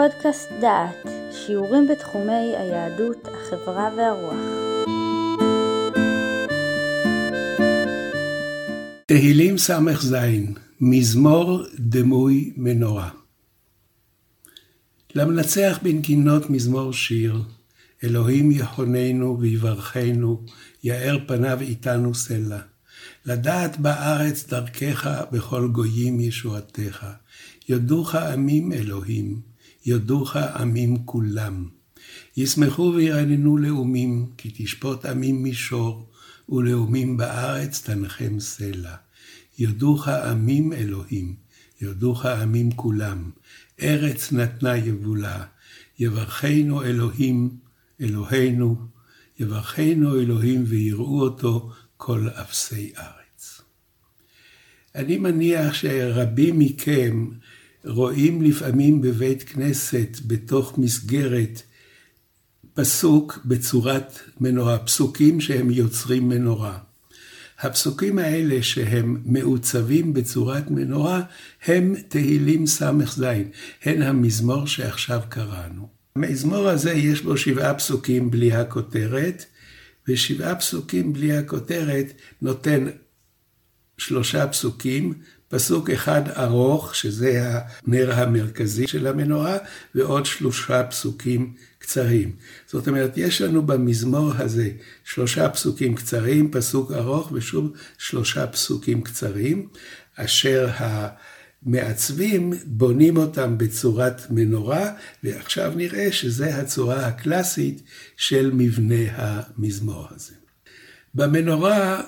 פודקאסט דעת, שיעורים בתחומי היהדות, החברה והרוח. תהילים ס"ז, מזמור דמוי מנורה. למנצח בנגינות מזמור שיר, אלוהים יחוננו ויברכנו, יאר פניו איתנו סלע. לדעת בארץ דרכך, בכל גויים ישועתך. יודוך עמים אלוהים, יודוך עמים כולם. ישמחו וירננו לאומים, כי תשפוט עמים מישור, ולאומים בארץ תנחם סלע. יודוך עמים אלוהים, יודוך עמים כולם. ארץ נתנה יבולה, יברכנו אלוהים, אלוהינו, יברכנו אלוהים ויראו אותו כל אפסי ארץ. אני מניח שרבים מכם רואים לפעמים בבית כנסת, בתוך מסגרת, פסוק בצורת מנורה, פסוקים שהם יוצרים מנורה. הפסוקים האלה שהם מעוצבים בצורת מנורה, הם תהילים ס"ז, הן המזמור שעכשיו קראנו. המזמור הזה יש בו שבעה פסוקים בלי הכותרת, ושבעה פסוקים בלי הכותרת נותן שלושה פסוקים, פסוק אחד ארוך, שזה הנר המרכזי של המנורה, ועוד שלושה פסוקים קצרים. זאת אומרת, יש לנו במזמור הזה שלושה פסוקים קצרים, פסוק ארוך ושוב שלושה פסוקים קצרים, אשר המעצבים בונים אותם בצורת מנורה, ועכשיו נראה שזו הצורה הקלאסית של מבנה המזמור הזה. במנורה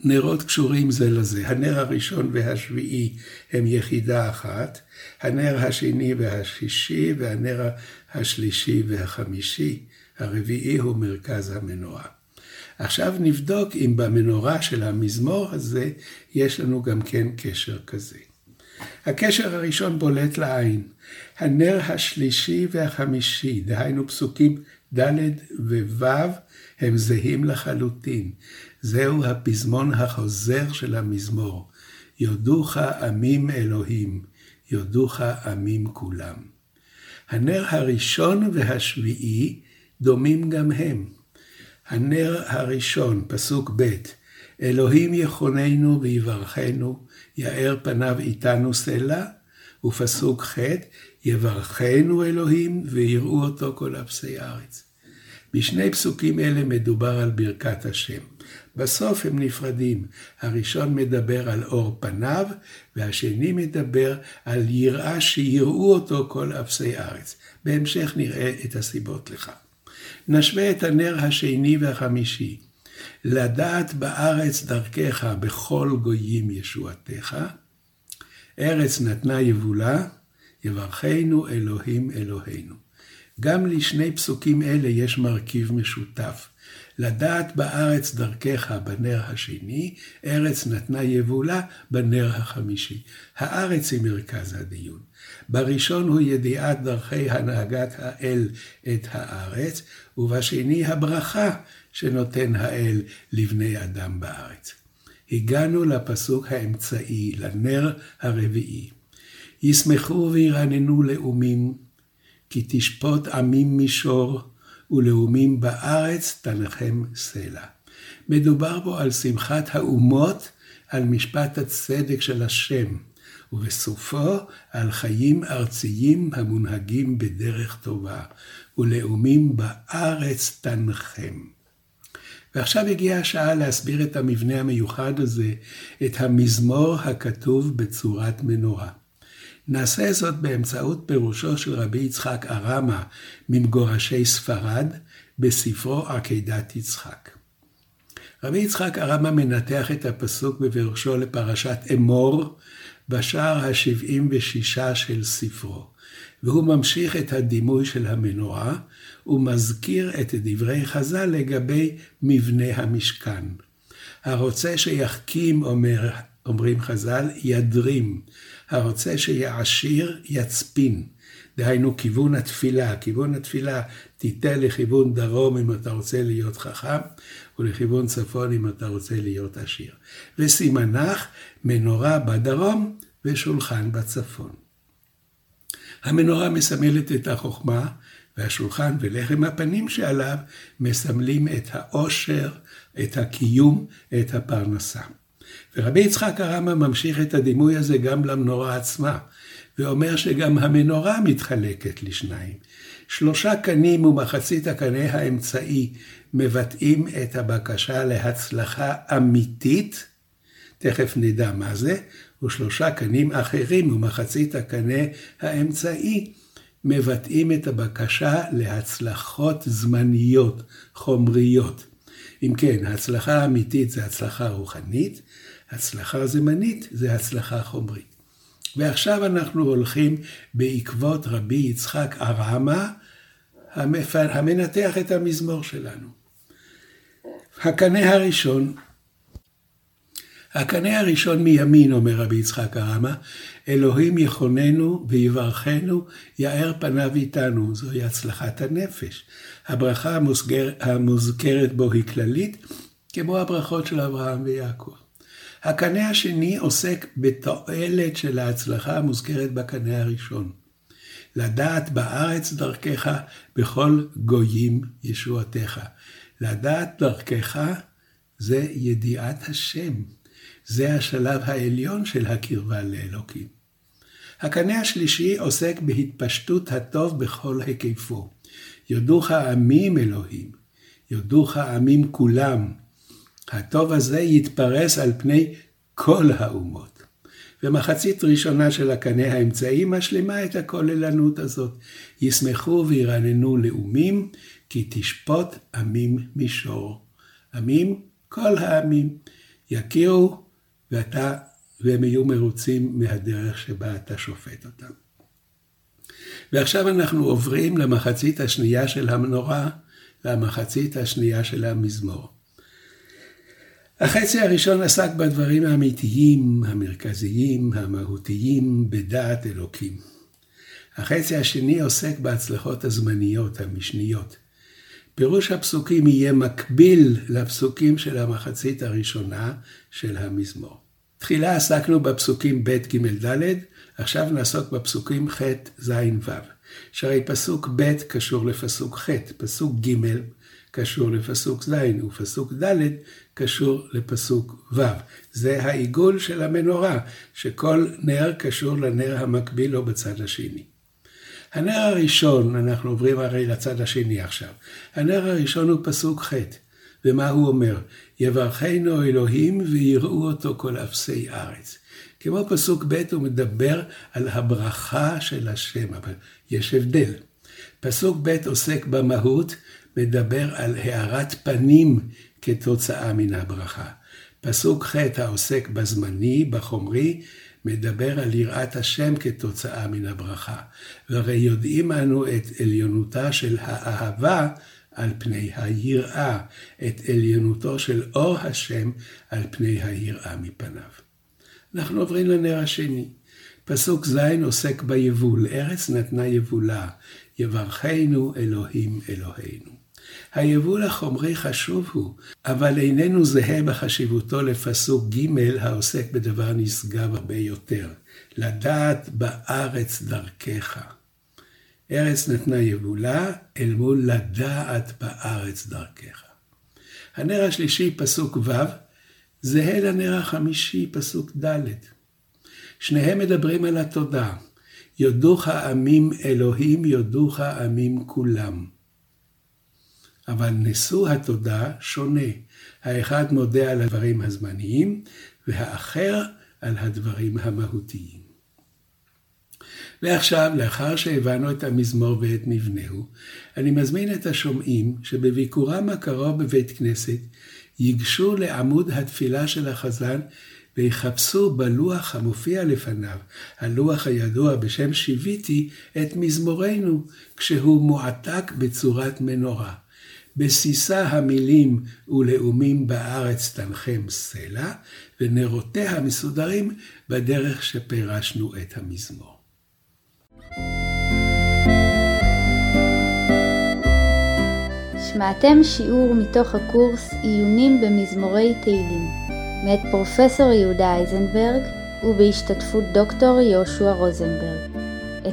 נרות קשורים זה לזה. הנר הראשון והשביעי הם יחידה אחת, הנר השני והשישי והנר השלישי והחמישי, הרביעי הוא מרכז המנורה. עכשיו נבדוק אם במנורה של המזמור הזה יש לנו גם כן קשר כזה. הקשר הראשון בולט לעין. הנר השלישי והחמישי, דהיינו פסוקים ד' וו', הם זהים לחלוטין. זהו הפזמון החוזר של המזמור. יודוך עמים אלוהים, יודוך עמים כולם. הנר הראשון והשביעי דומים גם הם. הנר הראשון, פסוק ב', אלוהים יכוננו ויברכנו, יאר פניו איתנו סלע, ופסוק ח', יברכנו אלוהים ויראו אותו כל אפסי ארץ. בשני פסוקים אלה מדובר על ברכת השם. בסוף הם נפרדים. הראשון מדבר על אור פניו, והשני מדבר על יראה שיראו אותו כל אפסי ארץ. בהמשך נראה את הסיבות לכך. נשווה את הנר השני והחמישי. לדעת בארץ דרכך בכל גויים ישועתך. ארץ נתנה יבולה, יברכנו אלוהים אלוהינו. גם לשני פסוקים אלה יש מרכיב משותף. לדעת בארץ דרכך בנר השני, ארץ נתנה יבולה בנר החמישי. הארץ היא מרכז הדיון. בראשון הוא ידיעת דרכי הנהגת האל את הארץ, ובשני הברכה שנותן האל לבני אדם בארץ. הגענו לפסוק האמצעי, לנר הרביעי. ישמחו וירננו לאומים, כי תשפוט עמים מישור, ולאומים בארץ תנחם סלע. מדובר בו על שמחת האומות, על משפט הצדק של השם, ובסופו על חיים ארציים המונהגים בדרך טובה, ולאומים בארץ תנחם. ועכשיו הגיעה השעה להסביר את המבנה המיוחד הזה, את המזמור הכתוב בצורת מנורה. נעשה זאת באמצעות פירושו של רבי יצחק ארמה ממגורשי ספרד בספרו עקדת יצחק. רבי יצחק ארמה מנתח את הפסוק בפירושו לפרשת אמור בשער ה-76 של ספרו, והוא ממשיך את הדימוי של המנורה ומזכיר את דברי חז"ל לגבי מבנה המשכן. הרוצה שיחכים, אומר, אומרים חז"ל, ידרים. הרוצה שיהיה עשיר, יצפין. דהיינו כיוון התפילה. כיוון התפילה תיתן לכיוון דרום אם אתה רוצה להיות חכם, ולכיוון צפון אם אתה רוצה להיות עשיר. וסימנך מנורה בדרום ושולחן בצפון. המנורה מסמלת את החוכמה, והשולחן ולחם הפנים שעליו מסמלים את העושר, את הקיום, את הפרנסה. ורבי יצחק הרמב"ם ממשיך את הדימוי הזה גם למנורה עצמה, ואומר שגם המנורה מתחלקת לשניים. שלושה קנים ומחצית הקנה האמצעי מבטאים את הבקשה להצלחה אמיתית, תכף נדע מה זה, ושלושה קנים אחרים ומחצית הקנה האמצעי מבטאים את הבקשה להצלחות זמניות, חומריות. אם כן, הצלחה האמיתית זה הצלחה רוחנית, הצלחה זמנית זה הצלחה חומרית. ועכשיו אנחנו הולכים בעקבות רבי יצחק ארמה, המנתח את המזמור שלנו. הקנה הראשון, הקנה הראשון מימין, אומר רבי יצחק הרמה, אלוהים יכוננו ויברכנו, יאר פניו איתנו. זוהי הצלחת הנפש. הברכה המוזכר, המוזכרת בו היא כללית, כמו הברכות של אברהם ויעקב. הקנה השני עוסק בתועלת של ההצלחה המוזכרת בקנה הראשון. לדעת בארץ דרכך בכל גויים ישועתך. לדעת דרכך זה ידיעת השם. זה השלב העליון של הקרבה לאלוקים. הקנה השלישי עוסק בהתפשטות הטוב בכל היקפו. יודוך עמים אלוהים, יודוך עמים כולם. הטוב הזה יתפרס על פני כל האומות. ומחצית ראשונה של הקנה האמצעי משלימה את הכוללנות הזאת. ישמחו וירננו לאומים, כי תשפוט עמים מישור. עמים, כל העמים, יכירו ואתה, והם יהיו מרוצים מהדרך שבה אתה שופט אותם. ועכשיו אנחנו עוברים למחצית השנייה של המנורה, למחצית השנייה של המזמור. החצי הראשון עסק בדברים האמיתיים, המרכזיים, המהותיים, בדעת אלוקים. החצי השני עוסק בהצלחות הזמניות, המשניות. פירוש הפסוקים יהיה מקביל לפסוקים של המחצית הראשונה של המזמור. תחילה עסקנו בפסוקים ב', ג', ד', עכשיו נעסוק בפסוקים ח', ז', ו'. שהרי פסוק ב' קשור לפסוק ח', פסוק ג' קשור לפסוק ז', ופסוק ד' קשור לפסוק ו'. זה העיגול של המנורה, שכל נר קשור לנר המקביל לו בצד השני. הנר הראשון, אנחנו עוברים הרי לצד השני עכשיו, הנר הראשון הוא פסוק ח', ומה הוא אומר? יברכנו אלוהים ויראו אותו כל אפסי ארץ. כמו פסוק ב' הוא מדבר על הברכה של השם, אבל יש הבדל. פסוק ב' עוסק במהות, מדבר על הארת פנים כתוצאה מן הברכה. פסוק ח' העוסק בזמני, בחומרי, מדבר על יראת השם כתוצאה מן הברכה. והרי יודעים אנו את עליונותה של האהבה על פני היראה, את עליונותו של אור השם על פני היראה מפניו. אנחנו עוברים לנר השני. פסוק ז' עוסק ביבול, ארץ נתנה יבולה, יברכנו אלוהים אלוהינו. היבול החומרי חשוב הוא, אבל איננו זהה בחשיבותו לפסוק ג' העוסק בדבר נשגב הרבה יותר, לדעת בארץ דרכך. ארץ נתנה יבולה אל מול לדעת בארץ דרכך. הנר השלישי, פסוק ו', זהה לנר החמישי, פסוק ד'. שניהם מדברים על התודה. יודוך עמים אלוהים, יודוך עמים כולם. אבל נשוא התודה שונה. האחד מודה על הדברים הזמניים, והאחר על הדברים המהותיים. ועכשיו, לאחר שהבנו את המזמור ואת מבנהו, אני מזמין את השומעים שבביקורם הקרוב בבית כנסת, ייגשו לעמוד התפילה של החזן ויחפשו בלוח המופיע לפניו, הלוח הידוע בשם שיוויתי, את מזמורנו, כשהוא מועתק בצורת מנורה. בסיסה המילים ולאומים בארץ תנחם סלע, ונרותיה מסודרים בדרך שפירשנו את המזמור. שמעתם שיעור מתוך הקורס עיונים במזמורי תהילים, מאת פרופסור יהודה אייזנברג ובהשתתפות דוקטור יהושע רוזנברג.